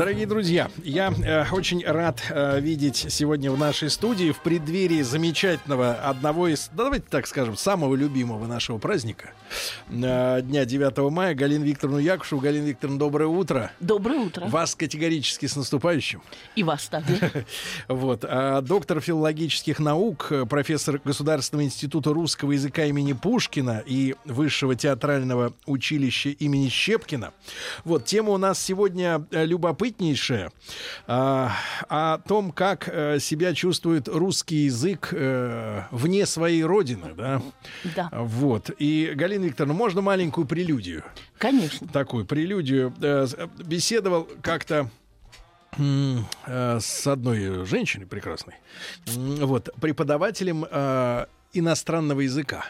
Дорогие друзья, я э, очень рад э, видеть сегодня в нашей студии в преддверии замечательного одного из, да, давайте так скажем, самого любимого нашего праздника э, дня 9 мая Галину Викторовну Якушеву. Галина Викторовна, доброе утро. Доброе утро. Вас категорически с наступающим. И вас также. Вот. А доктор филологических наук, профессор Государственного института русского языка имени Пушкина и Высшего театрального училища имени Щепкина. Вот. Тема у нас сегодня э, любопытнейшая. а, о том, как э, себя чувствует русский язык э, вне своей родины. Да? Да, Вот. И, Галина Викторовна, можно маленькую прелюдию? конечно. такую прелюдию. Э, Беседовал как-то э, с одной женщиной прекрасной, вот, преподавателем э, иностранного языка.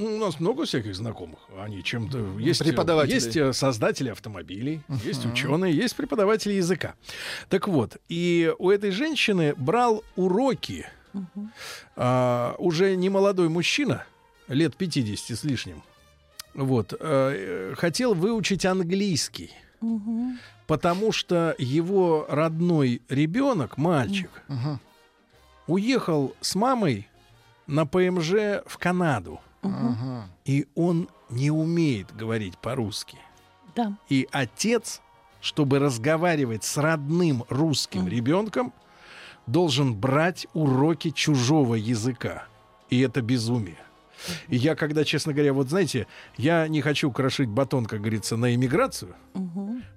Ну, У нас много всяких знакомых. Они чем-то есть. э, Преподаватели. Есть э, создатели автомобилей, есть ученые, есть преподаватели языка. Так вот, и у этой женщины брал уроки а, уже не молодой мужчина, лет 50 с лишним. Вот, э, хотел выучить английский, потому что его родной ребенок, мальчик, Ага. уехал с мамой на ПМЖ в Канаду, Ага. и он не умеет говорить по-русски. Да. И отец, чтобы разговаривать с родным русским Мгм. ребенком, должен брать уроки чужого языка. И это безумие. И я, когда, честно говоря, вот знаете, я не хочу крошить батон, как говорится, на иммиграцию,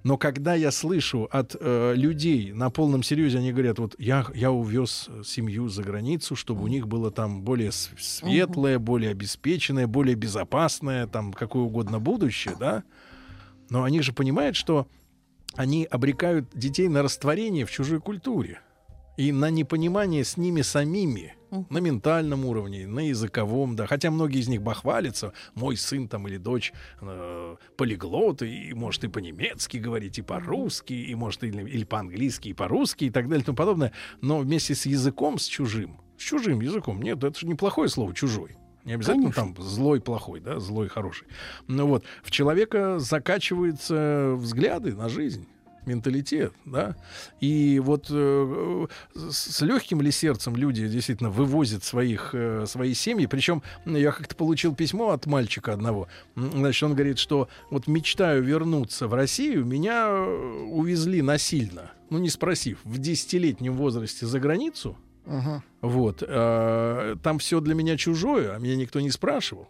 но когда я слышу от э, людей на полном серьезе, они говорят, вот я, я увез э, семью за границу, чтобы у них было там более светлое, более обеспеченное, более безопасное, там какое угодно будущее, да, но они же понимают, что они обрекают детей на растворение в чужой культуре и на непонимание с ними самими на ментальном уровне, на языковом, да. Хотя многие из них бахвалятся, мой сын там или дочь э, полиглот, и может и по-немецки говорить, и по-русски, и может или, или по-английски, и по-русски, и так далее, и тому подобное. Но вместе с языком, с чужим, с чужим языком, нет, это же неплохое слово, чужой. Не обязательно Конечно. там злой, плохой, да, злой, хороший. Ну вот, в человека закачиваются взгляды на жизнь менталитет, да, и вот э, с, легким ли сердцем люди действительно вывозят своих э, свои семьи, причем я как-то получил письмо от мальчика одного, значит, он говорит, что вот мечтаю вернуться в Россию, меня э, увезли насильно, ну не спросив, в десятилетнем возрасте за границу, Ага. вот. э, там все для меня чужое, а меня никто не спрашивал.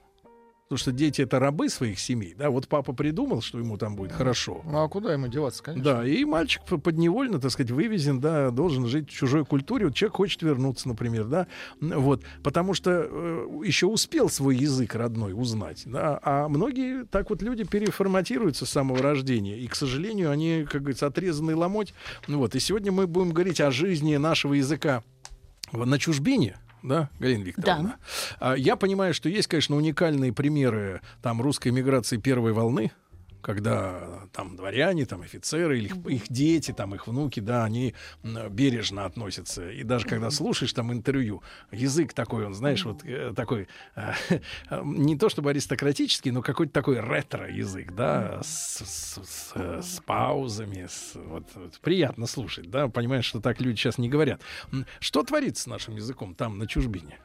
Потому что дети это рабы своих семей. Да, вот папа придумал, что ему там будет хорошо. Ну а куда ему деваться, конечно? Да, и мальчик подневольно, так сказать, вывезен, да, должен жить в чужой культуре. Вот человек хочет вернуться, например, да, вот, потому что э, еще успел свой язык родной узнать, да, а многие так вот люди переформатируются с самого рождения, и, к сожалению, они, как говорится, отрезанный ломоть. Вот, и сегодня мы будем говорить о жизни нашего языка на чужбине, да, Галина Викторовна? А, Я понимаю, что есть, конечно, уникальные примеры там русской миграции первой волны, когда там дворяне, там офицеры, или их, их дети, там их внуки, да, они бережно относятся. И даже когда слушаешь там интервью, язык такой, он, знаешь, вот э, такой, э, не то чтобы аристократический, но какой-то такой ретро-язык, да, с, с- с, э, с паузами, с- вот, вот приятно слушать, да, понимаешь, что так люди сейчас не говорят. Что творится с нашим языком там, на чужбине?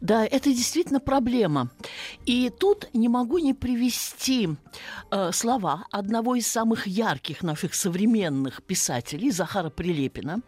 Да, это действительно проблема. И тут не могу не привести э, слова одного из самых ярких наших современных писателей, Захара Прилепина.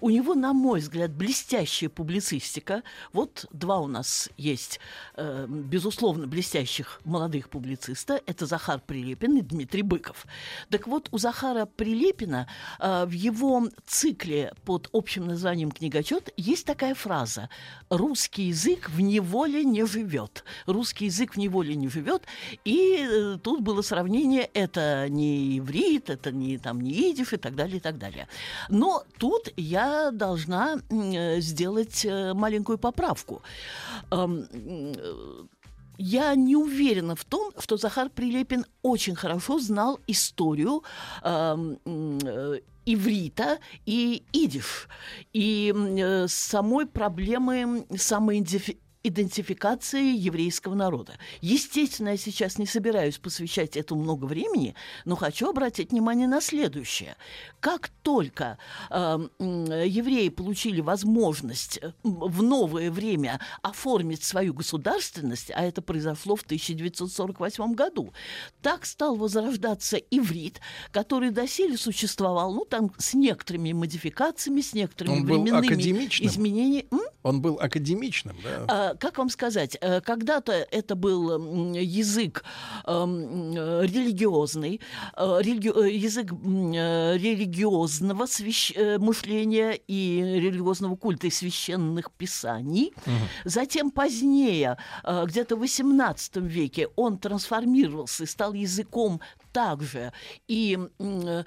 У него, на мой взгляд, блестящая публицистика. Вот два у нас есть, э, безусловно, блестящих молодых публициста. Это Захар Прилепин и Дмитрий Быков. Так вот, у Захара Прилепина э, в его цикле под общим названием «Книгочет» есть такая фраза «Русский язык в неволе не живет. Русский язык в неволе не живет. И э, тут было сравнение, это не иврит, это не, там, не идиш и так далее, и так далее. Но тут я должна э, сделать э, маленькую поправку. Эм, э, я не уверена в том, что Захар Прилепин очень хорошо знал историю эм, э, иврита и идиш, и э, самой проблемы самоидентификации идентификации еврейского народа. Естественно, я сейчас не собираюсь посвящать этому много времени, но хочу обратить внимание на следующее. Как только э, евреи получили возможность э, в новое время оформить свою государственность, а это произошло в 1948 году, так стал возрождаться иврит, который доселе существовал, ну, там, с некоторыми модификациями, с некоторыми Он временными изменениями. Он был академичным, да? А, как вам сказать, э, когда-то это был язык религиозный, э, религи... язык религиозного свящ... Э, мышления и религиозного культа и священных писаний. Угу. Затем позднее, где-то в XVIII веке, он трансформировался и стал языком также и, э,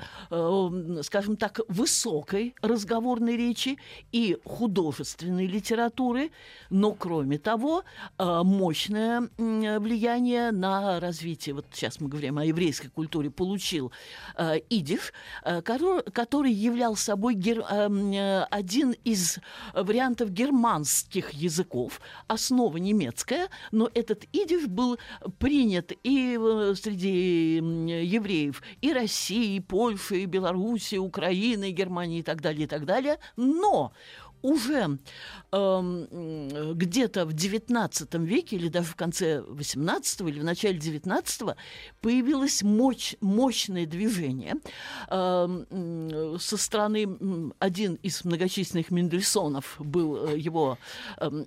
скажем так, высокой разговорной речи и художественной литературы, но, кроме того, э, мощное влияние на развитие, вот сейчас мы говорим о еврейской культуре, получил э, идиш, который являл собой один из вариантов германских языков, основа немецкая, но этот идиш был принят и среди евреев и России, и Польши, и Белоруссии, Украины, и Германии и так далее, и так далее. Но уже э, где-то в XIX веке или даже в конце XVIII или в начале XIX появилось мощь, мощное движение э, со стороны один из многочисленных Мендельсонов был э, его, э,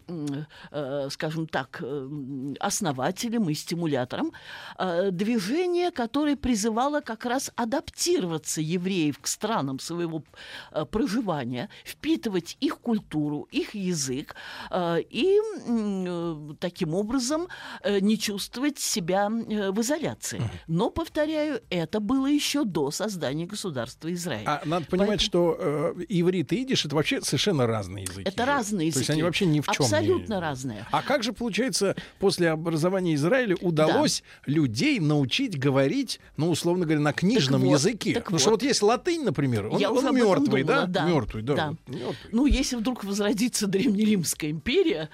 э, скажем так, э, основателем и стимулятором э, движение, которое призывало как раз адаптироваться евреев к странам своего э, проживания, впитывать их культуру, их язык, э, и э, таким образом э, не чувствовать себя в изоляции. Но, повторяю, это было еще до создания государства Израиль. А надо понимать, Поэтому... что э, иврит и идиш это вообще совершенно разные языки. Это разные языки. То есть они вообще ни в чем Абсолютно не... разные. А как же, получается, после образования Израиля удалось да. людей научить говорить, ну, условно говоря, на книжном так языке? Так Потому вот. что вот есть латынь, например, он, Я он мертвый, думала, да? да? Мертвый, да. да. Вот, мертвый. Ну, если вдруг возродится Древнеримская империя,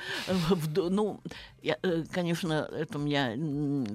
ну, я, э, конечно, это у меня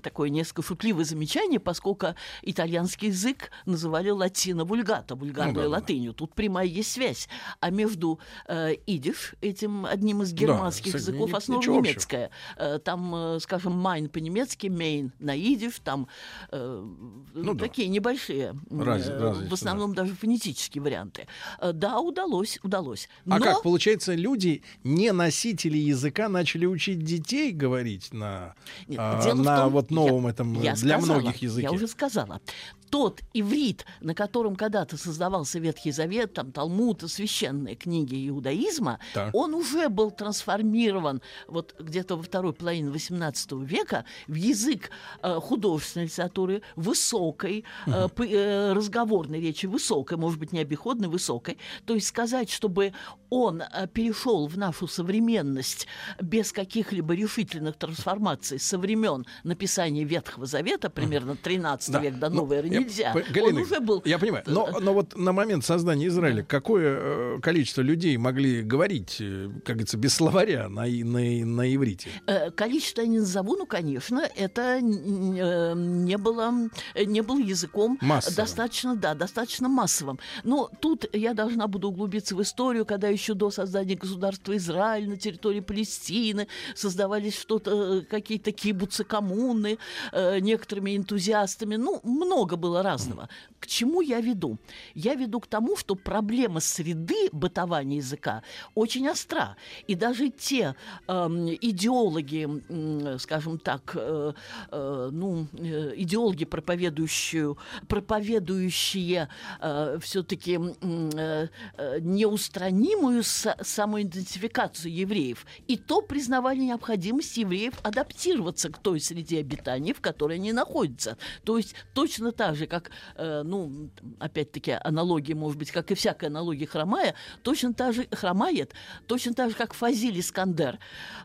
такое несколько шутливое замечание, поскольку итальянский язык называли latino vulgata, вульгарной ну, да, латынью. Тут прямая есть связь. А между э, идиш, этим одним из германских да, языков, основа немецкая. Э, там, э, скажем, mein по-немецки, мейн на идиш, там э, ну, такие да. небольшие, Раз, э, в основном да. даже фонетические варианты. Э, да, удалось, удалось. А Но... как, получается, люди, не носители языка, начали учить детей говорить на, Нет, а, на том, вот новом я, этом я для сказала, многих языке? Я уже сказала. Тот иврит, на котором когда-то создавался Ветхий Завет, там Талмуд, священные книги иудаизма, так. он уже был трансформирован вот где-то во второй половине XVIII века в язык э, художественной литературы, высокой, э, э, разговорной речи, высокой, может быть, не обиходной, высокой. То есть сказать, чтобы он э, перешел в нашу современность без каких-либо решительных трансформаций со времен написания Ветхого Завета, примерно 13 да. век до новой эры, нельзя. Я, Галина, он уже был... Я понимаю, но, но вот на момент создания Израиля какое э, количество людей могли говорить, э, как говорится, без словаря на, на, на иврите? Э, количество я не назову, но, конечно, это не было, не был языком массовым. достаточно, да, достаточно массовым. Но тут я должна буду углубиться в историю, когда еще до создания государства Израиль на территории Палестины создавались что-то, какие-то кибуцы, коммуны, некоторыми энтузиастами. Ну, много было было разного. К чему я веду? Я веду к тому, что проблема среды бытования языка очень остра. И даже те э, идеологи, э, скажем так, э, э, ну, э, идеологи, проповедующие, проповедующие э, все-таки э, э, неустранимую самоидентификацию евреев, и то признавали необходимость евреев адаптироваться к той среде обитания, в которой они находятся. То есть точно так же, как э, ну, опять-таки, аналогия, может быть, как и всякая аналогия хромая, точно так же хромает, точно так же, как Фазиль Искандер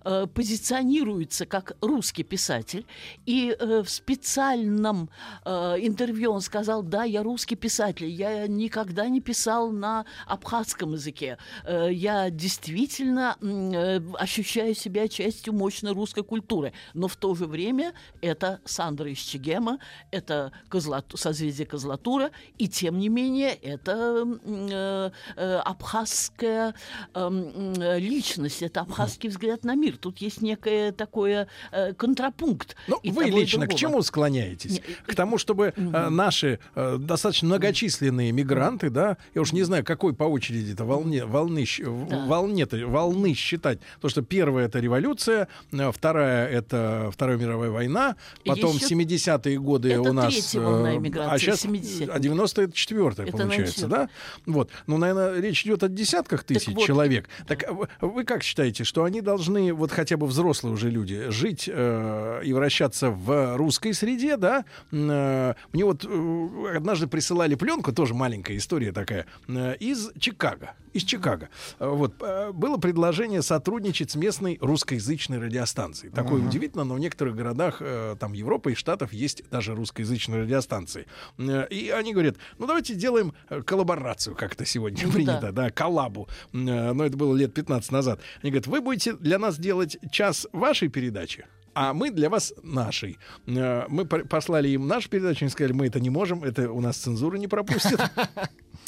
э, позиционируется как русский писатель, и э, в специальном э, интервью он сказал, да, я русский писатель, я никогда не писал на абхазском языке, э, я действительно э, ощущаю себя частью мощной русской культуры, но в то же время это Сандра из Чегема, это козлот, созвездие Козлатура, и тем не менее это э, э, абхазская э, личность, это абхазский взгляд на мир. Тут есть некое такое э, контрапункт. Ну, вы лично к чему склоняетесь? Не, к тому, чтобы э, наши э, достаточно многочисленные мигранты, да, я уж не знаю, какой по очереди это волне, волны, да. волне, волны считать. То, что первая это революция, э, вторая это Вторая мировая война, потом 70-е годы это у нас... Волна иммиграции, а сейчас 70 а 90 это четвертое, получается, да? Вот. Ну, наверное, речь идет о десятках тысяч так вот. человек. Так вы как считаете, что они должны, вот хотя бы взрослые уже люди, жить э, и вращаться в русской среде, да? Э, мне вот э, однажды присылали пленку, тоже маленькая история такая, э, из Чикаго. Из Чикаго. Вот. Э, было предложение сотрудничать с местной русскоязычной радиостанцией. Такое uh-huh. удивительно, но в некоторых городах э, там Европы и Штатов есть даже русскоязычные радиостанции. Э, и они говорят, ну давайте сделаем э, коллаборацию, как это сегодня ну, принято, да, да коллабу. Э, но это было лет 15 назад. Они говорят, вы будете для нас делать час вашей передачи, а мы для вас нашей. Мы послали им нашу передачу, они сказали, мы это не можем, это у нас цензура не пропустит.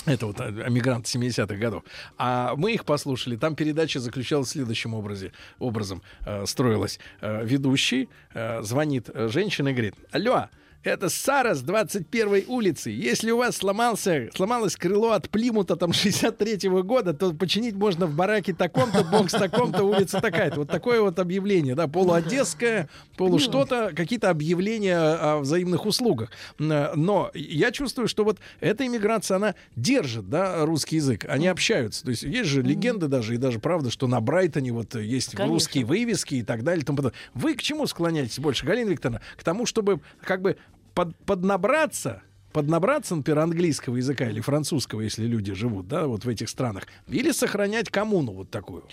Это вот эмигранты 70-х годов. А мы их послушали. Там передача заключалась в следующем образе, образом. Э, строилась. Э, ведущий э, звонит женщина и говорит, алло, это Сара с 21 улицы. Если у вас сломался, сломалось крыло от Плимута там 63-го года, то починить можно в бараке таком-то, бокс таком-то, улица такая-то. Вот такое вот объявление, да, полуодесское, полу что-то, какие-то объявления о взаимных услугах. Но я чувствую, что вот эта иммиграция, она держит, да, русский язык. Они общаются. То есть есть же легенды даже, и даже правда, что на Брайтоне вот есть Конечно. русские вывески и так далее. Вы к чему склоняетесь больше, Галина Викторовна? К тому, чтобы как бы под, поднабраться, поднабраться, например, английского языка или французского, если люди живут, да, вот в этих странах, или сохранять коммуну вот такую?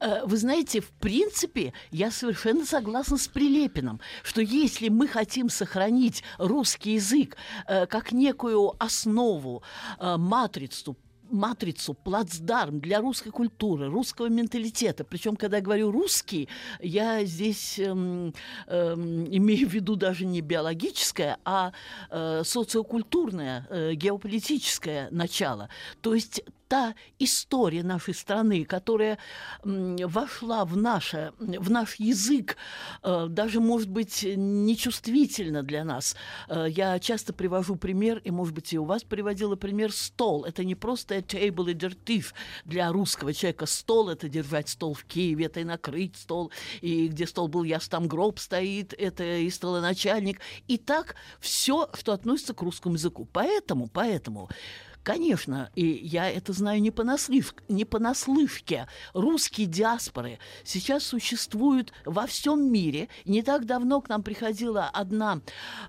Э, вы знаете, в принципе, я совершенно согласна с Прилепиным, что если мы хотим сохранить русский язык э, как некую основу, э, матрицу, матрицу, плацдарм для русской культуры, русского менталитета. Причем, когда я говорю русский, я здесь эм, эм, имею в виду даже не биологическое, а э, социокультурное, э, геополитическое начало. То есть та история нашей страны, которая вошла в, наше, в наш язык, э, даже, может быть, нечувствительно для нас. Э, я часто привожу пример, и, может быть, и у вас приводила пример стол. Это не просто table и дертив для русского человека. Стол — это держать стол в Киеве, это и накрыть стол, и где стол был яс, там гроб стоит, это и столоначальник. И так все, что относится к русскому языку. Поэтому, поэтому Конечно, и я это знаю не, понаслыв, не понаслышке. Русские диаспоры сейчас существуют во всем мире. Не так давно к нам приходила одна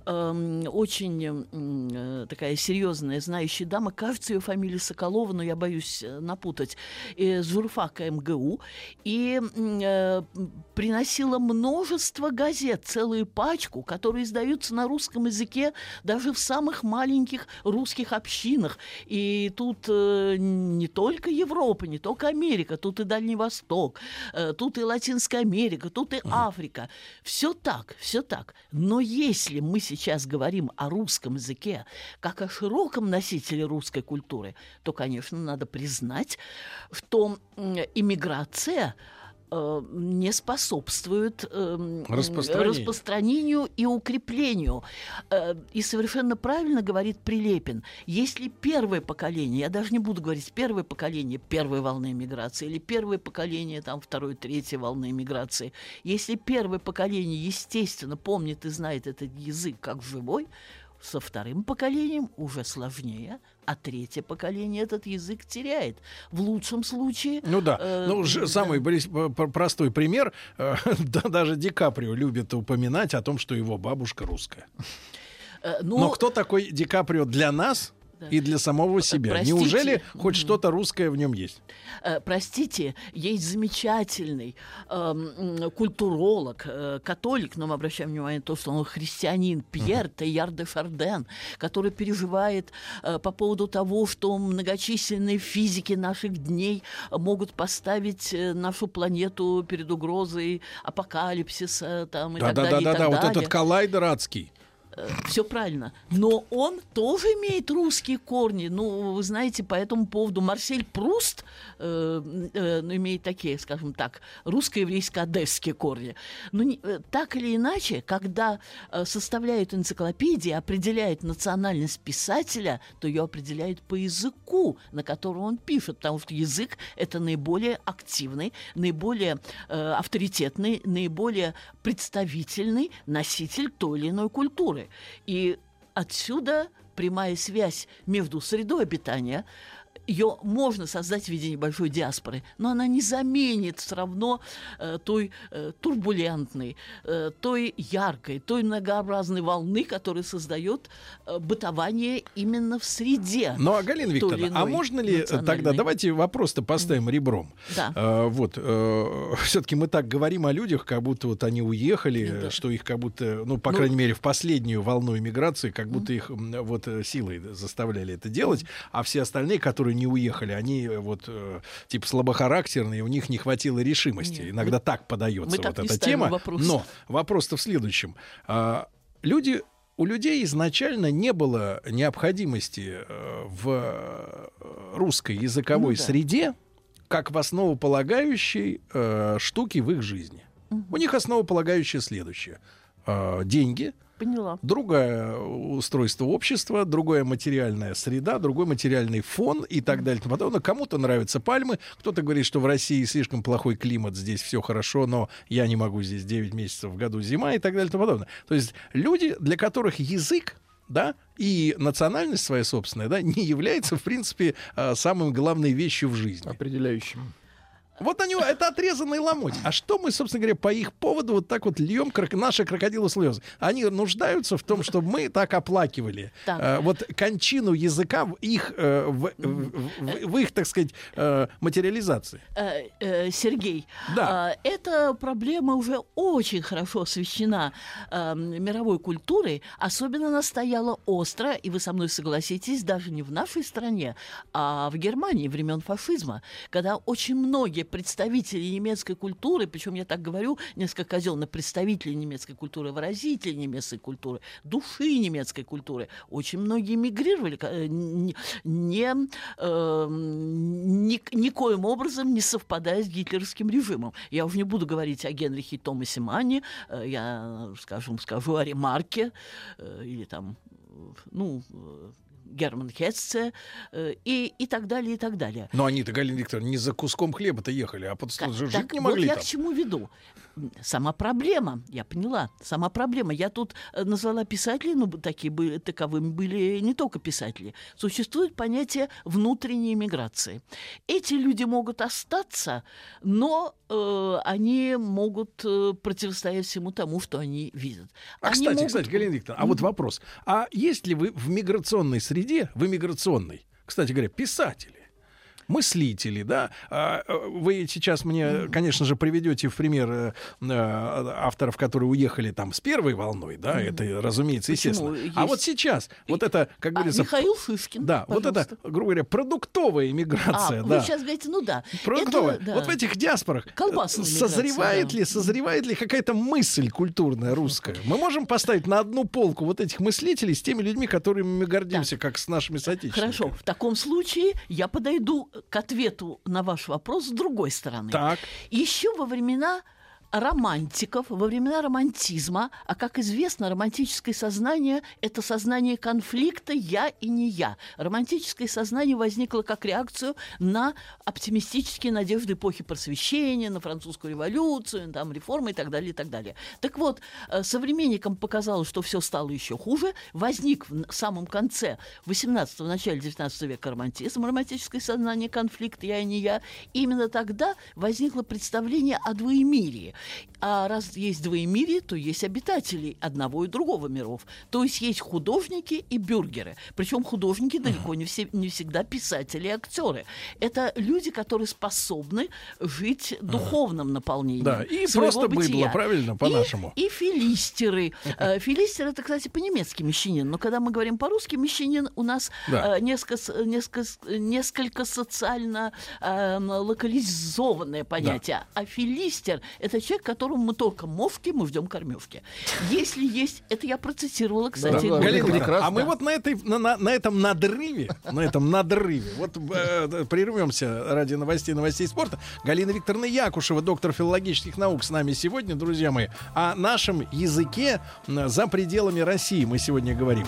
э, очень э, такая серьезная, знающая дама, кажется, ее фамилия Соколова, но я боюсь э, напутать, из журфака МГУ, и э, приносила множество газет, целую пачку, которые издаются на русском языке даже в самых маленьких русских общинах. И тут э, не только Европа, не только Америка, тут и Дальний Восток, э, тут и Латинская Америка, тут и Африка. Все так, все так. Но если мы сейчас говорим о русском языке как о широком носителе русской культуры, то, конечно, надо признать, что иммиграция э, не способствует э, Распространению. распространению и укреплению. Э, и совершенно правильно говорит Прилепин. Если первое поколение, я даже не буду говорить первое поколение первой волны миграции или первое поколение там второй, третьей волны миграции, если первое поколение, естественно, помнит и знает этот язык как живой, со вторым поколением уже сложнее, а третье поколение этот язык теряет. В лучшем случае... Ну да. э, ну, ж- да. самый п- простой пример. э, да, даже Ди Каприо любит упоминать о том, что его бабушка русская. э, ну, Но кто такой Ди Каприо для нас Да. и для самого себя? простите. Неужели хоть что-то русское в нем есть? Э, простите, есть замечательный м, культуролог, э, католик, но мы обращаем внимание на то, что он христианин, Пьер Тейяр де Фарден, который переживает э, по поводу того, что многочисленные физики наших дней могут поставить э, нашу планету перед угрозой апокалипсиса там, и так далее. и Да-да-да-да, так вот далее. этот коллайдер адский. Все правильно. Но он тоже имеет русские корни. Ну, вы знаете, по этому поводу Марсель Пруст э, э, ну, имеет такие, скажем так, русско-еврейско-одесские корни. Но не- э, так или иначе, когда э, составляют энциклопедии, определяют национальность писателя, то ее определяют по языку, на котором он пишет, потому что язык — это наиболее активный, наиболее э, авторитетный, наиболее представительный носитель той или иной культуры. И отсюда прямая связь между средой обитания ее можно создать в виде небольшой диаспоры, но она не заменит все равно э, той э, турбулентной, э, той яркой, той многообразной волны, которая создает э, бытование именно в среде. Ну, а Галина Викторовна, а можно ли э, тогда, давайте вопрос-то поставим ребром. Да. Э, вот, все-таки мы так говорим о людях, как будто вот они уехали, Да. э, что их как будто, ну, по Ну, крайней мере, в последнюю волну иммиграции, как будто их вот э, силой заставляли это делать, а все остальные, которые не уехали, они э, вот э, типа слабохарактерные, у них не хватило решимости. Нет, Иногда так подается мы вот так эта тема. вопрос. Но вопрос-то в следующем. А, люди у людей изначально не было необходимости э, в русской языковой Ну да. среде как в основополагающей э, штуки в их жизни. У них основополагающее следующее. Э, деньги, Поняла. другое устройство общества, другая материальная среда, другой материальный фон и так далее. и подобное. Кому-то нравятся пальмы, кто-то говорит, что в России слишком плохой климат, здесь все хорошо, но я не могу здесь 9 месяцев в году зима и так далее и тому подобное. То есть люди, для которых язык да, и национальность своя собственная, да, не является, в принципе, э, самой главной вещью в жизни. Определяющим. Вот они, это отрезанный ломоть. А что мы, собственно говоря, по их поводу вот так вот льем крок- наши крокодилы слезы? Они нуждаются в том, чтобы мы так оплакивали э, вот кончину языка в их, э, в, в- в- в их, так сказать, э, материализации. Э, э, Сергей, Да. а, эта проблема уже очень хорошо освещена э, мировой культурой. Особенно она стояла остро, и вы со мной согласитесь, даже не в нашей стране, а в Германии времен фашизма, когда очень многие представители немецкой культуры, причем я так говорю несколько казенно, представители немецкой культуры, выразители немецкой культуры, души немецкой культуры, очень многие мигрировали, э, не, не, э, ни- никоим образом не совпадая с гитлеровским режимом. Я уже не буду говорить о Генрихе Томасе Манне, э, я, скажем, скажу о Ремарке, э, или там, э, ну, Герман Хесце э, и, и так далее, и так далее. Но они-то, Галина Викторовна, не за куском хлеба-то ехали, а просто Ка- жить так не вот могли я там. к чему веду. Сама проблема, я поняла, сама проблема. Я тут э, назвала писателей, но б- такие были, таковыми были не только писатели. Существует понятие внутренней миграции. Эти люди могут остаться, но э, они могут э, противостоять всему тому, что они видят. А, Они кстати, могут- кстати, Галина Викторовна, а вот вопрос. А есть ли вы в миграционной среде, в иммиграционной, кстати говоря, писатели? Мыслители, да. А, э, Вы сейчас мне, конечно же, приведете в пример э, э, авторов, которые уехали там с первой волной, да, это, разумеется, Почему? естественно. А Есть. вот сейчас, вот это, как А, говорится, Михаил Шишкин. да, вот это, пожалуйста. грубо говоря, продуктовая А, иммиграция, вы да. сейчас говорите, ну да. Продуктовая. Это, да. Вот в этих диаспорах Колбасная созревает миграция, ли, да. созревает ли какая-то мысль культурная русская? Мы можем поставить на одну полку вот этих мыслителей с теми людьми, которыми мы гордимся, как с нашими соотечественниками. Хорошо, в таком случае я подойду к ответу на ваш вопрос с другой стороны. Так. Еще во времена романтиков, во времена романтизма, а как известно, романтическое сознание – это сознание конфликта «я» и «не я». Романтическое сознание возникло как реакцию на оптимистические надежды эпохи просвещения, на французскую революцию, там, реформы и так далее, и так далее. Так вот, э, современникам показалось, что все стало еще хуже. Возник в самом конце 18-го, начале 19 века романтизм, романтическое сознание, конфликт «я» и «не я». Именно тогда возникло представление о двоемирии. А раз есть двоемирие, то есть обитатели одного и другого миров. То есть есть художники и бюргеры. Причем художники далеко не, все, не всегда писатели и актеры. Это люди, которые способны жить духовным наполнением. Да, и просто бытия. быдло, правильно, по-нашему. И, и филистеры. Э, Филистер это, кстати, по-немецки мещанин. Но когда мы говорим по-русски, мещанин у нас Да. э, несколько, несколько, несколько социально э, локализованное понятие. А филистер это человек, которому мы только мовки, мы ждем кормежки. Если есть, это я процитировала, кстати. Да, да, Галина прекрасно. Викторовна, а мы вот на, этой, на, на- на этом надрыве, на этом надрыве, вот э, прервемся ради новостей, новостей спорта. Галина Викторовна Якушева, доктор филологических наук, с нами сегодня, друзья мои. О нашем языке за пределами России мы сегодня говорим.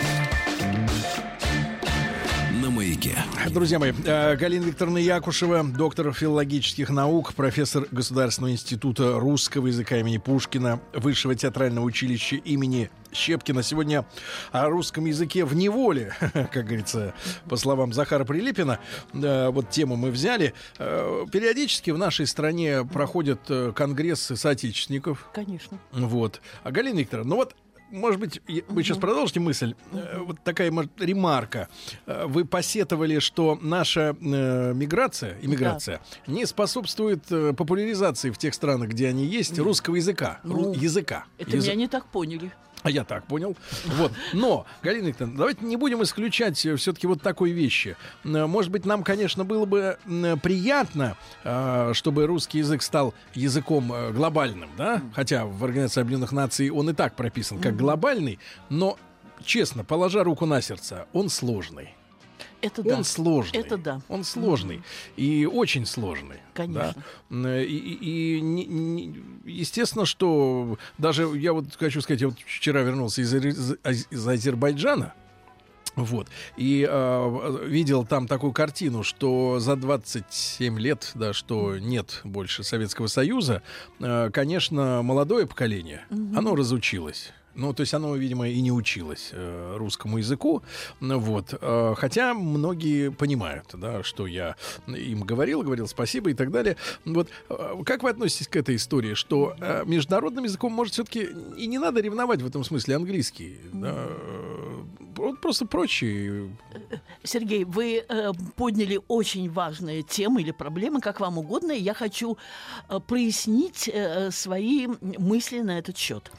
Маяке. Друзья мои, э, Галина Викторовна Якушева, доктор филологических наук, профессор Государственного института русского языка имени Пушкина, Высшего театрального училища имени Щепкина. Сегодня о русском языке в неволе, как говорится, по словам Захара Прилепина. Э, Вот тему мы взяли. Э, Периодически в нашей стране проходят конгрессы соотечественников. Конечно. Вот. А Галина Викторовна, ну вот, может быть, вы сейчас продолжите мысль. Э, Вот такая может, ремарка. Э, Вы посетовали, что наша э, миграция, иммиграция, не способствует э, популяризации в тех странах, где они есть, русского языка. ру- Ну, языка. Это Язы- меня не так поняли. А я так понял. Вот. Но, Галина Викторовна, давайте не будем исключать все-таки вот такой вещи. Э, Может быть, нам, конечно, было бы м, приятно, э, чтобы русский язык стал языком э, глобальным, да? Хотя в Организации Объединенных Наций он и так прописан как глобальный, но, честно, положа руку на сердце, он сложный. Это да. Он сложный. Это да. Он сложный. И очень сложный. Конечно. Да? Э, И, и- и не- не- естественно, что даже я вот хочу сказать, я вот вчера вернулся из, из- из Азербайджана. Вот. И э, видел там такую картину, что за 27 лет, да, что нет больше Советского Союза, э, конечно, молодое поколение, оно разучилось. Ну, то есть оно, видимо, и не училось э, русскому языку. Ну, Вот. Э, хотя многие понимают, да, что я им говорил, говорил спасибо и так далее. Вот. Э, как вы относитесь к этой истории, что э, международным языком, может, все-таки и не надо ревновать в этом смысле английский? Да? Э, вот просто проще. Сергей, вы э, подняли очень важные темы или проблемы, как вам угодно, и я хочу э, прояснить э, свои мысли на этот счет.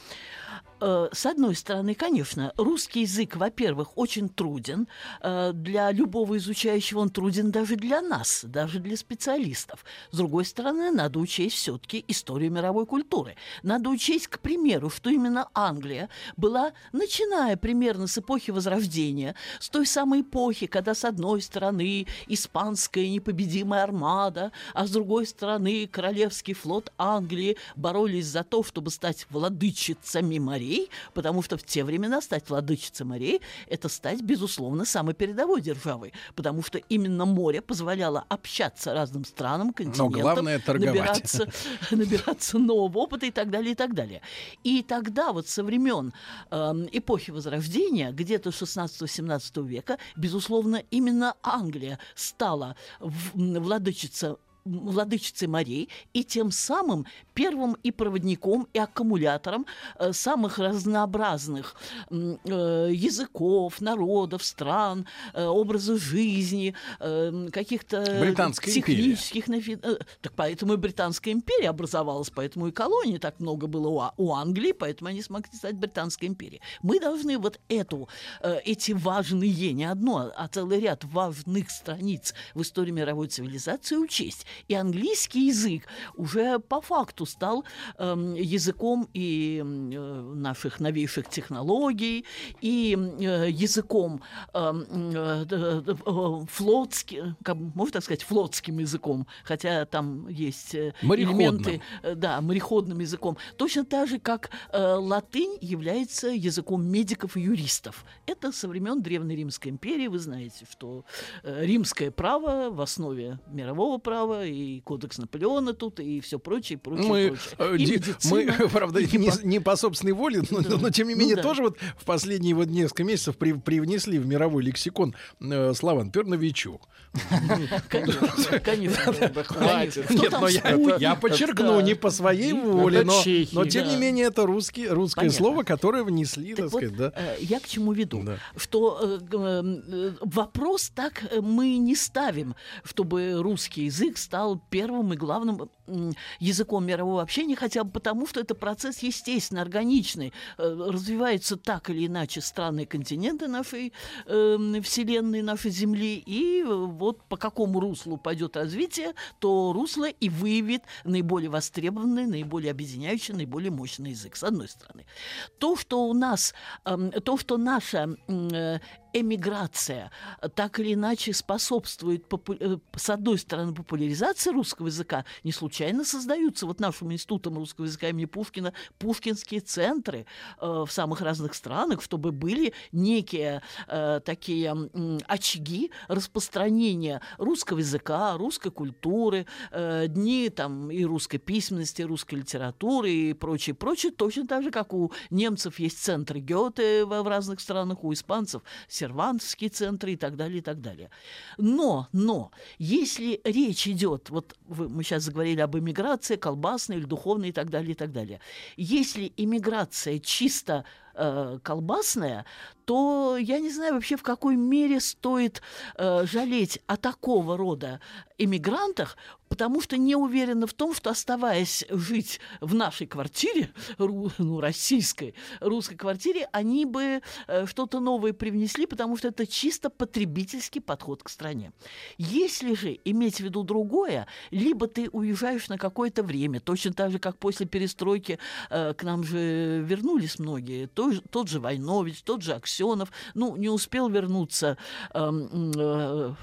Э, С одной стороны, конечно, русский язык, во-первых, очень труден. Э, Для любого изучающего он труден даже для нас, даже для специалистов. С другой стороны, надо учесть все-таки историю мировой культуры. Надо учесть, к примеру, что именно Англия была, начиная примерно с эпохи Возрождения, с той самой эпохи, когда с одной стороны испанская непобедимая армада, а с другой стороны королевский флот Англии боролись за то, чтобы стать владычицами морей, потому что в те времена стать владычицей морей – это стать, безусловно, самой передовой державой, потому что именно море позволяло общаться разным странам, континентам, главное – торговать. набираться, набираться нового опыта и так далее, и так далее. И тогда вот со времен эм, эпохи Возрождения, где-то 16-17 века, безусловно, именно Англия стала в- м, владычица владычицей морей и тем самым первым и проводником, и аккумулятором э, самых разнообразных э, языков, народов, стран, э, образов жизни, каких-то технических... Империя. Так поэтому и Британская империя образовалась, поэтому и колонии так много было у, а, Англии, поэтому они смогли стать Британской империей. Мы должны вот эту, эти важные, не одно, а целый ряд важных страниц в истории мировой цивилизации учесть. И английский язык уже по факту стал э, языком и э, наших новейших технологий, и э, языком эм, э, э, флотским, как, можно так сказать, флотским языком, хотя там есть э, элементы, э, да, мореходным языком. Точно так же, как э, латынь является языком медиков и юристов. Это со времен Древней Римской империи. Вы знаете, что э, римское право в основе мирового права и кодекс Наполеона тут и все прочее, прочее, мы, прочее. Э, и ди, мы, правда, и не, по... не по собственной воле, но, да. но, но тем не менее ну, да. тоже вот в последние вот несколько месяцев при, привнесли в мировой лексикон э, слова, например, новичок. Конечно, конечно. Хватит. Нет, но я подчеркну, не по своей воле, но тем не менее это русское слово, которое внесли, так сказать, да. Э, я к чему веду? Что вопрос так мы не ставим, чтобы русский язык стал первым и главным языком мирового общения, хотя бы потому, что это процесс естественный, органичный. Э, развиваются так или иначе страны и континенты нашей э, Вселенной, нашей Земли, и вот по какому руслу пойдет развитие, то русло и выявит наиболее востребованный, наиболее объединяющий, наиболее мощный язык, с одной стороны. То, что у нас, э, то, что наша э, эмиграция так или иначе способствует, э, с одной стороны, популяризации русского языка, не случайно создаются вот нашим институтом русского языка имени Пушкина пушкинские центры э, в самых разных странах, чтобы были некие э, такие э, очаги распространения русского языка, русской культуры, э, дни там и русской письменности, и русской литературы и прочее, прочее, точно так же, как у немцев есть центры Гёте в, в разных странах, у испанцев сервантовские центры и так далее, и так далее. Но, но, если речь идет, вот вы, мы сейчас заговорили об иммиграции, колбасной или духовной и так далее, и так далее. Если иммиграция чисто э, колбасная, то я не знаю вообще, в какой мере стоит э, жалеть о такого рода иммигрантах, потому что не уверена в том, что оставаясь жить в нашей квартире, ру, ну, российской, русской квартире, они бы э, что-то новое привнесли, потому что это чисто потребительский подход к стране. Если же иметь в виду другое, либо ты уезжаешь на какое-то время, точно так же, как после перестройки э, к нам же вернулись многие, то, тот же Войнович, тот же Аксенов, ну, не успел вернуться э, э,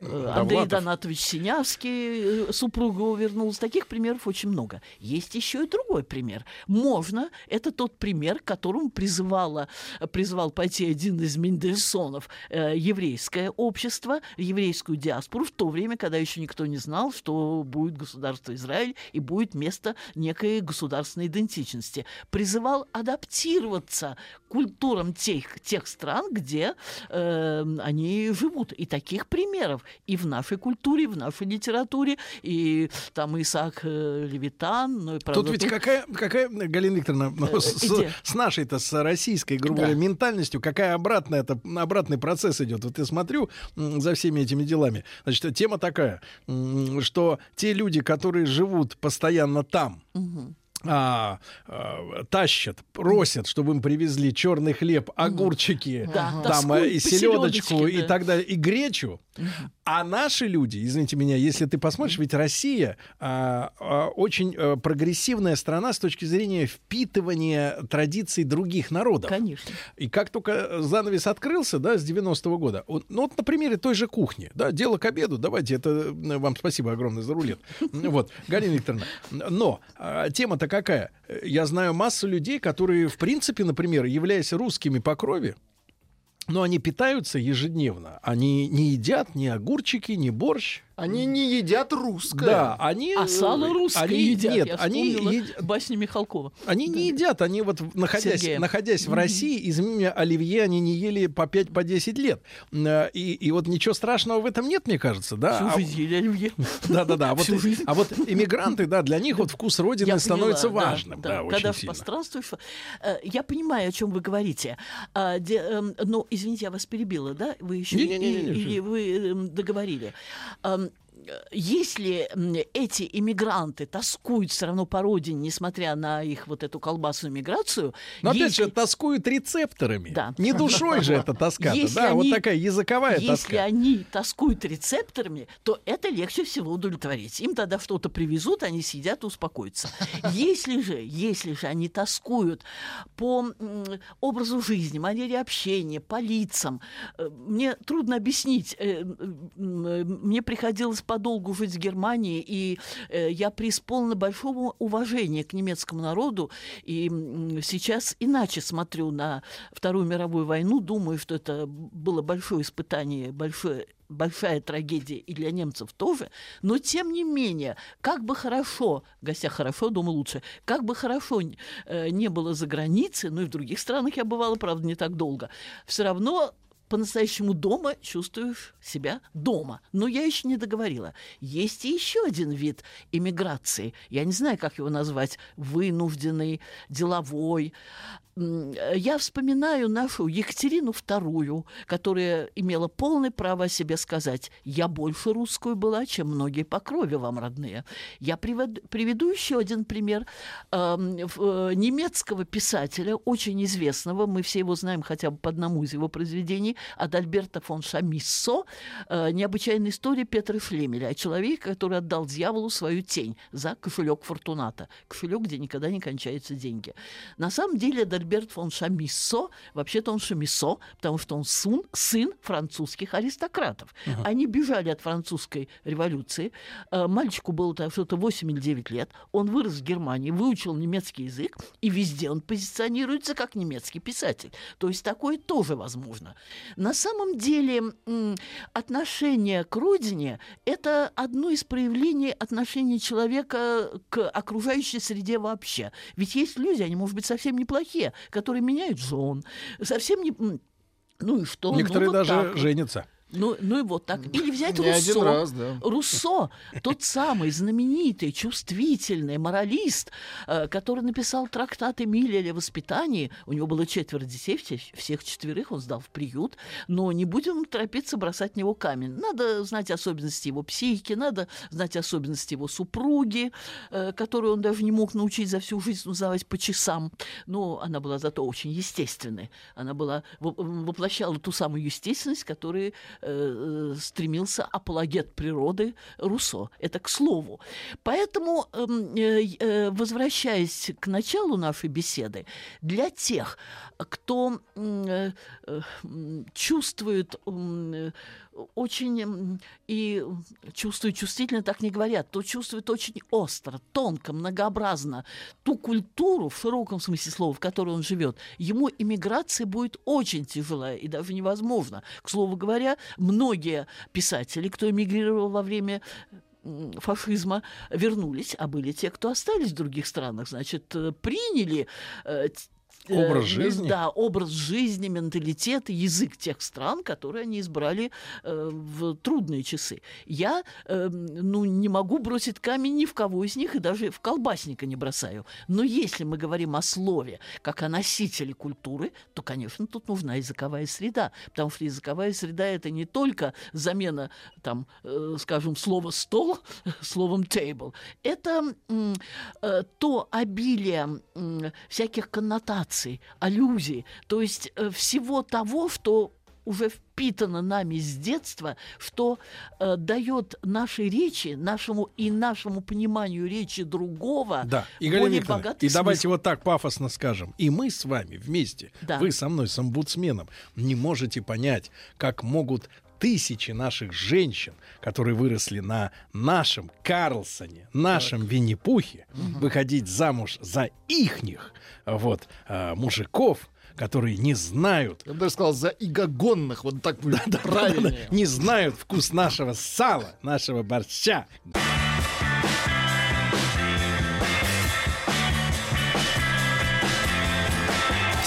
э, Андрей Донатович Синявский, э, супруга увернулась. Таких примеров очень много. Есть еще и другой пример. Можно, это тот пример, к которому призывала, призывал пойти один из Мендельсонов, э, еврейское общество, еврейскую диаспору, в то время, когда еще никто не знал, что будет государство Израиль и будет место некой государственной идентичности. Призывал адаптироваться к культурам тех, тех стран, где э, они живут. И таких примеров и в нашей культуре, и в нашей литературе, и там Исаак э, Левитан. Ну, и, правда, тут ведь тут... какая, какая, Галина Викторовна, ну, э, с, с нашей-то, с российской, грубо говоря, да. ментальностью, какая обратная, это обратный процесс идет. Вот я смотрю за всеми этими делами. Значит, тема такая, что те люди, которые живут постоянно там, угу а, а, тащат, просят, чтобы им привезли черный хлеб, огурчики, да, там э, и селедочку да. и так далее, и гречу. Угу. А наши люди, извините меня, если ты посмотришь, ведь Россия а, а, очень а, прогрессивная страна с точки зрения впитывания традиций других народов. Конечно. И как только занавес открылся, да, с 90-го года, он, ну вот на примере той же кухни, да, дело к обеду, давайте, это вам спасибо огромное за рулет. Вот, Галина Викторовна, но а, тема-то какая? Я знаю массу людей, которые, в принципе, например, являясь русскими по крови, но они питаются ежедневно. Они не едят ни огурчики, ни борщ, Они не едят русское. Да, они... А сало э, русское они, едят. Нет, Я они едят- басню Михалкова. Они не едят, они вот, находясь, находясь в России, извини меня, оливье они не ели по 5-10 лет. Э, И, и вот ничего страшного в этом нет, мне кажется, да? Всю А- жизнь ели оливье. Да-да-да. А вот, а вот иммигранты, да, для них вот вкус родины Я становится поняла, да, важным. да. Да, очень Когда сильно. постранствуешь, э, я понимаю, о чем вы говорите. А, эм, но, извините, я вас перебила, да? Вы еще Не-не-не-не, или, всё. или вы эм, договорили. Если эти иммигранты тоскуют все равно по родине, несмотря на их вот эту колбасную миграцию, Но опять если- же, тоскуют рецепторами. Да. Не душой же эта тоска Если да, вот такая языковая Если тоска. они тоскуют рецепторами, то это легче всего удовлетворить. Им тогда что-то привезут, они сидят и успокоятся. Если же, если же они тоскуют по образу жизни, манере общения, по лицам, э, мне трудно объяснить. Э, э, Мне приходилось подолгу жить в Германии, и э, я преисполнена большого уважения к немецкому народу, и сейчас иначе смотрю на Вторую мировую войну, думаю, что это было большое испытание, большое большая трагедия и для немцев тоже, но тем не менее, как бы хорошо, в гостях хорошо, дома лучше, как бы хорошо э, не было за границей, ну и в других странах я бывала, правда, не так долго, все равно по-настоящему дома чувствуешь себя дома. Но я еще не договорила. Есть и еще один вид иммиграции. Я не знаю, как его назвать. Вынужденный, деловой. Э, Я вспоминаю нашу Екатерину II, которая имела полное право о себе сказать «Я больше русскую была, чем многие по крови вам родные». Я приведу, еще один пример э, немецкого писателя, очень известного, мы все его знаем хотя бы по одному из его произведений, Адальберта фон Шамиссо, э, «Необычайная история Петра Шлемеля», о человеке, который отдал дьяволу свою тень за кошелек Фортуната, кошелек, где никогда не кончаются деньги. На самом деле Адальберт фон Шамиссо, вообще-то он Шамиссо, потому что он сын, сын французских аристократов. Они бежали от французской революции. Э, Мальчику было там что-то 8 или 9 лет. Он вырос в Германии, выучил немецкий язык, и везде он позиционируется как немецкий писатель. То есть такое тоже возможно. На самом деле отношение к родине – это одно из проявлений отношения человека к окружающей среде вообще. Ведь есть люди, они, может быть, совсем неплохие, которые меняют жен, совсем не... Ну и что? Ну, Некоторые вот даже так женятся. Ну, ну и вот так. Или взять Не Руссо. раз, да. Руссо, тот самый знаменитый, чувствительный моралист, э, который написал трактат Эмилия о воспитании. У него было четверо детей, все- всех четверых он сдал в приют. Но не будем торопиться бросать в него камень. Надо знать особенности его психики, надо знать особенности его супруги, э, которую он даже не мог научить за всю жизнь узнавать по часам. Но она была зато очень естественной. Она была, во- воплощала ту самую естественность, которая э, стремился апологет природы Руссо. Это к слову. Поэтому, эм, э, э, возвращаясь к началу нашей беседы, для тех, кто э, э, чувствует э, очень и чувствует чувствительно, так не говорят, то чувствует очень остро, тонко, многообразно ту культуру в широком смысле слова, в которой он живет, ему иммиграция будет очень тяжелая и даже невозможно. К слову говоря, многие писатели, кто эмигрировал во время фашизма вернулись, а были те, кто остались в других странах, значит, э, приняли э, Образ э, жизни. Да, образ жизни, менталитет, язык тех стран, которые они избрали э, в трудные часы. Я э, ну, не могу бросить камень ни в кого из них, и даже в колбасника не бросаю. Но если мы говорим о слове как о носителе культуры, то, конечно, тут нужна языковая среда, потому что языковая среда это не только замена, там, э, скажем, слова стол словом table. Это э, то обилие м, всяких коннотаций, аллюзий, то есть э, всего того, что уже впитано нами с детства, что э, дает нашей речи, нашему и нашему пониманию речи другого Да, и более богатый и давайте смысл. вот так пафосно скажем. И мы с вами вместе, Да. вы со мной, с омбудсменом, не можете понять, как могут тысячи наших женщин, которые выросли на нашем Карлсоне, нашем Винни-Пухе, выходить замуж за ихних вот, а, мужиков, которые не знают, Я бы даже сказал, за игогонных, вот так будет правильнее. не знают вкус нашего сала, нашего борща.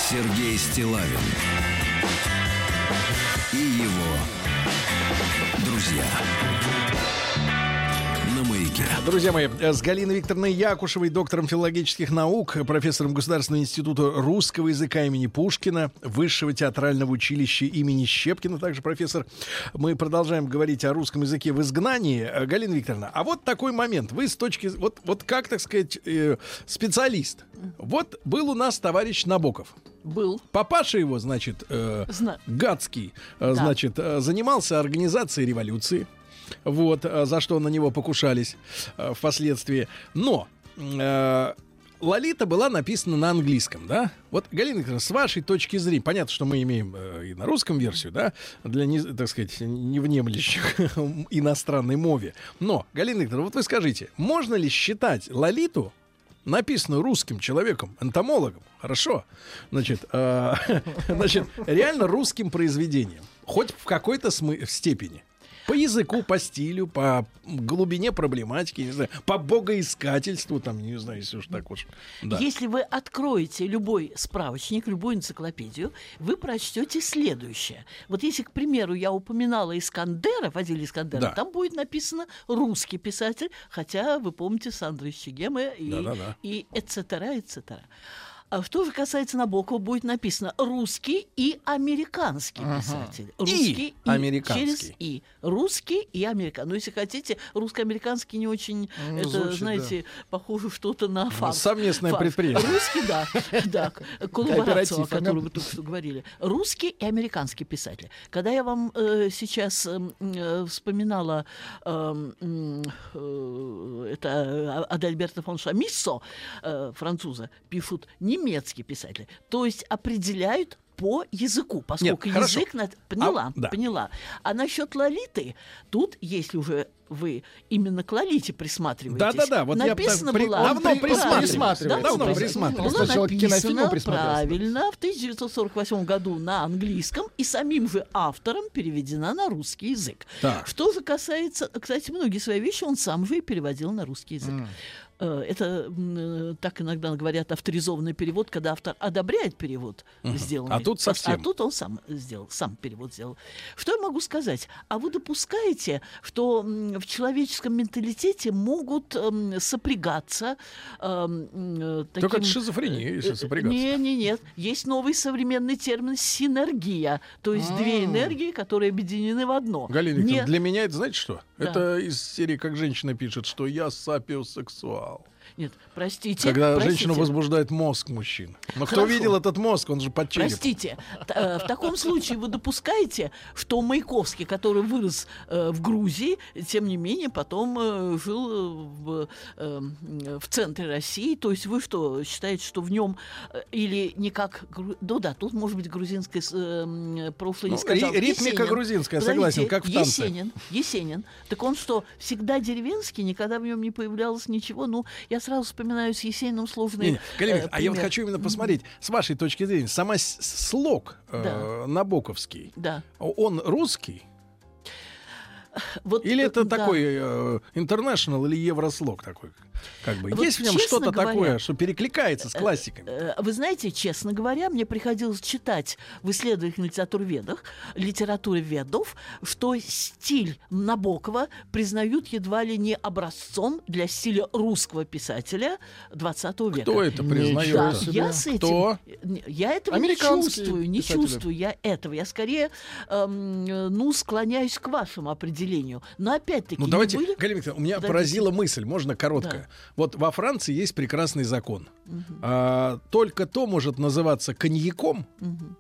Сергей Стилавин и его друзья. Маяке. Друзья мои, с Галиной Викторовной Якушевой, доктором филологических наук, профессором Государственного института русского языка имени Пушкина, Высшего театрального училища имени Щепкина, также профессор, мы продолжаем говорить о русском языке в изгнании. Галина Викторовна, а вот такой момент. Вы с точки... Вот, вот как, так сказать, э, специалист. Вот был у нас товарищ Набоков. Был. Папаша его, значит, э, Зна- Гацкий, э, Да. значит, э, занимался организацией революции. Вот, э, за что на него покушались э, впоследствии. Но э, Лолита была написана на английском, да? Вот, Галина Викторовна, с вашей точки зрения, понятно, что мы имеем э, и на русском версию, да, для, не, так сказать, невнемлящих иностранной мове. Но, Галина Викторовна, вот вы скажите, можно ли считать Лолиту написанную русским человеком, энтомологом, хорошо, значит, э, значит, реально русским произведением, хоть в какой-то смы- степени. По языку, по стилю, по глубине проблематики, не знаю, по богоискательству, там, не знаю, если уж так уж. Да. Если вы откроете любой справочник, любую энциклопедию, вы прочтете следующее. Вот если, к примеру, я упоминала Искандера, Фадиль Искандера, Да. там будет написано русский писатель, хотя вы помните Сандру Чегема и, Да-да-да. и etc. etc. А что же касается Набокова, будет написано русский и американский писатель. Русский американский. через и. Русский и американский. Ну, если хотите, русско-американский не очень, Ну, это, звучит, знаете, похоже что-то на фарс. совместное Фарс. предприятие. Русский, да, да, коллаборацию, о которой ага. вы только что говорили. Русский и американский писатель. Когда я вам э, сейчас эм, э, вспоминала м, э, это Адальберто фон Шамиссо, э, француза, пишут немецкий писатель. То есть определяют по языку, поскольку хорошо. язык... над- Поняла, А, да. поняла. А насчет Лолиты, тут, если уже вы именно к Лолите присматриваетесь, Да-да-да, вот я написано при- было... давно присматриваюсь. давно присматриваюсь. Было Сначала написано правильно в 1948 году на английском и самим же автором переведена на русский язык. Так. Что же касается, кстати, многие свои вещи он сам же и переводил на русский язык. Э, Это м, э, так иногда говорят авторизованный перевод, когда автор одобряет перевод сделанный. А тут совсем. А тут он сам сделал, сам перевод сделал. Что я могу сказать? А вы допускаете, что в человеческом менталитете могут м, сопрягаться эм, э, Только таким- это шизофрения, если сопрягаться. не, не, нет. Есть новый современный термин синергия, то есть две энергии, которые объединены в одно. Галина Не- для меня это, знаете что? Да. Это из серии, как женщина пишет, что я сапиосексуал. Нет, простите. Когда простите. женщину возбуждает мозг мужчин. Но кто Хорошо. видел этот мозг, он же под черепом. Простите, э, в таком случае вы допускаете, что Маяковский, который вырос э, в Грузии, тем не менее потом э, жил в, в центре России, то есть вы что, считаете, что в нем или не как... гру- Ну да, тут может быть грузинское с- э, м, прошлое не Ну, сказал. ри- ритмика Есенин. грузинская, Подождите, согласен, как в танце. Есенин, Есенин. Так он что, всегда деревенский, никогда в нем не появлялось ничего? Ну, я сразу вспоминаю с Есениным сложные Не-не, Галина э, а я вот хочу именно посмотреть, с вашей точки зрения, сама слог э, набоковский, Да. он русский? Вот, Или э, это да. такой э, international или еврослог такой? Как бы Вот есть в нем что-то говоря, такое, что перекликается с классиками? Э, Вы знаете, честно говоря, мне приходилось читать в исследованиях на литературоведах, литературоведов, что стиль Набокова признают едва ли не образцом для стиля русского писателя 20 века. Кто это признает? Да, я с этим, Кто? не- я этого не чувствую, не писатели. чувствую я этого. Я скорее, эм, э, ну, склоняюсь к вашему определению. Но опять-таки, Ну давайте, были- Галина Викторовна, у меня Подождите. поразила мысль, можно короткая. Вот во Франции есть прекрасный закон. А, только то может называться коньяком,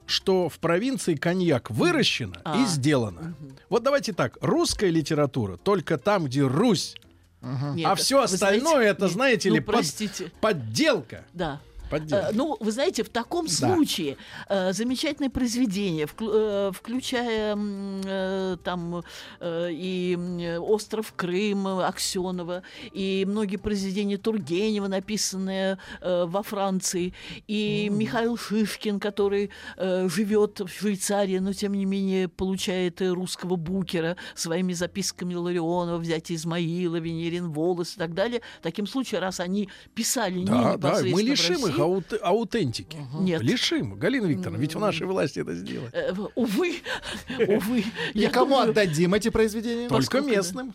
что в провинции коньяк выращено и А. сделано. Вот давайте так, русская литература только там, где Русь, Нет, а все остальное знаете- это, нет, знаете ну, ли, под- простите. подделка. Да. Подделка. Э, Ну, вы знаете, в таком случае э, замечательное произведение, э, включая там и остров Крым Аксенова, и многие произведения Тургенева, написанные во Франции, и Михаил Шишкин, который живет в Швейцарии, но тем не менее получает русского букера своими записками Ларионова, взять Измаила, Венерин Волос и так далее. В таком случае, раз они писали не Да, да, мы непосредственно в лишим их аут- аутентики. Нет. Лишим. Галина Викторовна, ведь в нашей власти это сделать. Э, Увы, увы. И Я кому отдадим эти произведения? Только да. местным.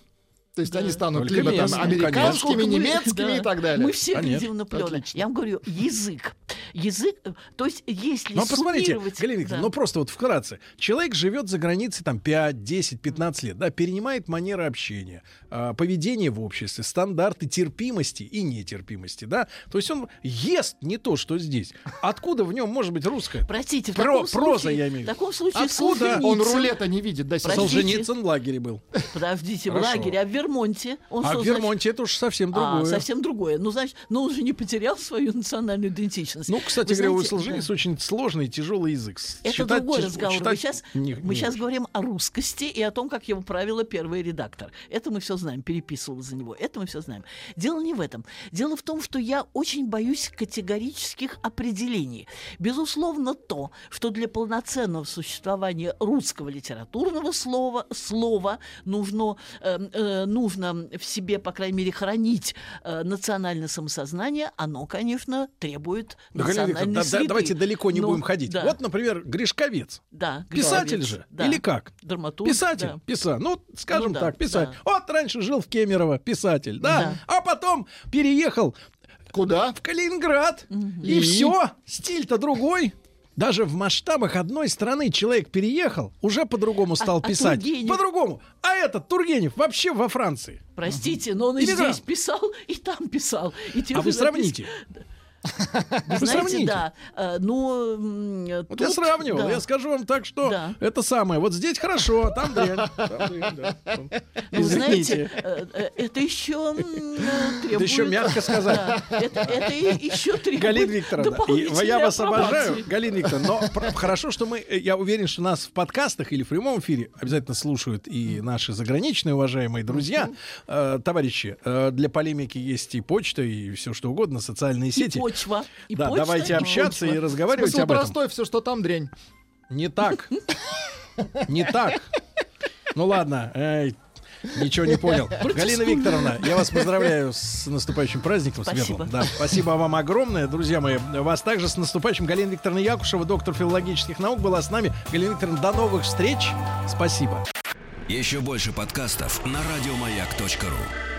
То есть они станут Только либо там американскими, немецкими да, и так далее. Мы все глядим на. Отлично. Я вам говорю, язык. Язык, э, то есть если Ну, посмотрите, Галина Викторовна, Да. ну просто вот вкратце. Человек живет за границей там 5, 10, 15 лет, да, перенимает манеры общения, а, поведение в обществе, стандарты терпимости и нетерпимости, да. То есть он ест не то, что здесь. Откуда в нем может быть русское? Простите, в Про- таком проза, случае, я имею в виду. В таком случае Откуда? Солженицын- Он рулета не видит, да. Солженицын в лагере был. Подождите, в лагере, а в Вермонте? Он А что, в значит, Вермонте это уж совсем А, другое. совсем другое. Ну, значит, но он же не потерял свою национальную идентичность. Ну, кстати Вы говоря, у Солженицына да. очень сложный и тяжелый язык. Это Читать другой тяж- разговор. Мы читать сейчас, не- мы не сейчас говорим о русскости и о том, как его правила первый редактор. Это мы все знаем, переписывал за него. Это мы все знаем. Дело не в этом. Дело в том, что я очень боюсь категорических определений. Безусловно, то, что для полноценного существования русского литературного слова, слова нужно, э, э, нужно в себе, по крайней мере, хранить э, национальное самосознание, оно, конечно, требует Да, Галина Викторовна, да- среды. давайте далеко не Но- будем ходить. да. Вот, например, Гришковец. Да, Писатель Гришковец, же? да. Или как? Драматург. Писатель, да. писатель. Ну, скажем Ну да, так, писатель. да. Вот раньше жил в Кемерово, писатель, да? Да. А потом переехал Куда? в Калининград. И, И? все, стиль-то другой. Даже в масштабах одной страны человек переехал, уже по-другому стал а писать. Тургенев? По-другому. А этот Тургенев вообще во Франции. Простите, но он и Иммигрант. здесь писал, и там писал. И А вы записки- сравните. Вы знаете, сравните. да. э, Ну, м, Вот я сравнивал, да. я скажу вам так, что Да. это самое. Вот здесь хорошо, а там дрянь. Да. Ну, вы знаете, э, э, это еще э, требует... еще мягко сказать. Это, это еще требует Галина Викторовна, я вас обожаю, Галина Викторовна, но хорошо, что мы, э, я уверен, что нас в подкастах или в прямом эфире обязательно слушают и наши заграничные уважаемые друзья, Э, товарищи. э, для полемики есть и почта, и все что угодно, социальные сети. Почва. И да, почта, давайте и общаться почва. и разговаривать Смысл об этом. простой, все, что там дрянь. Не так. Не так. Ну ладно, эй, ничего не понял. Галина Викторовна, я вас поздравляю с наступающим праздником Спасибо. Да, спасибо вам огромное, друзья мои. Вас также с наступающим. Галина Викторовна Якушева, доктор филологических наук, была с нами. Галина Викторовна, до новых встреч. Спасибо. Еще больше подкастов на радиомаяк.ру.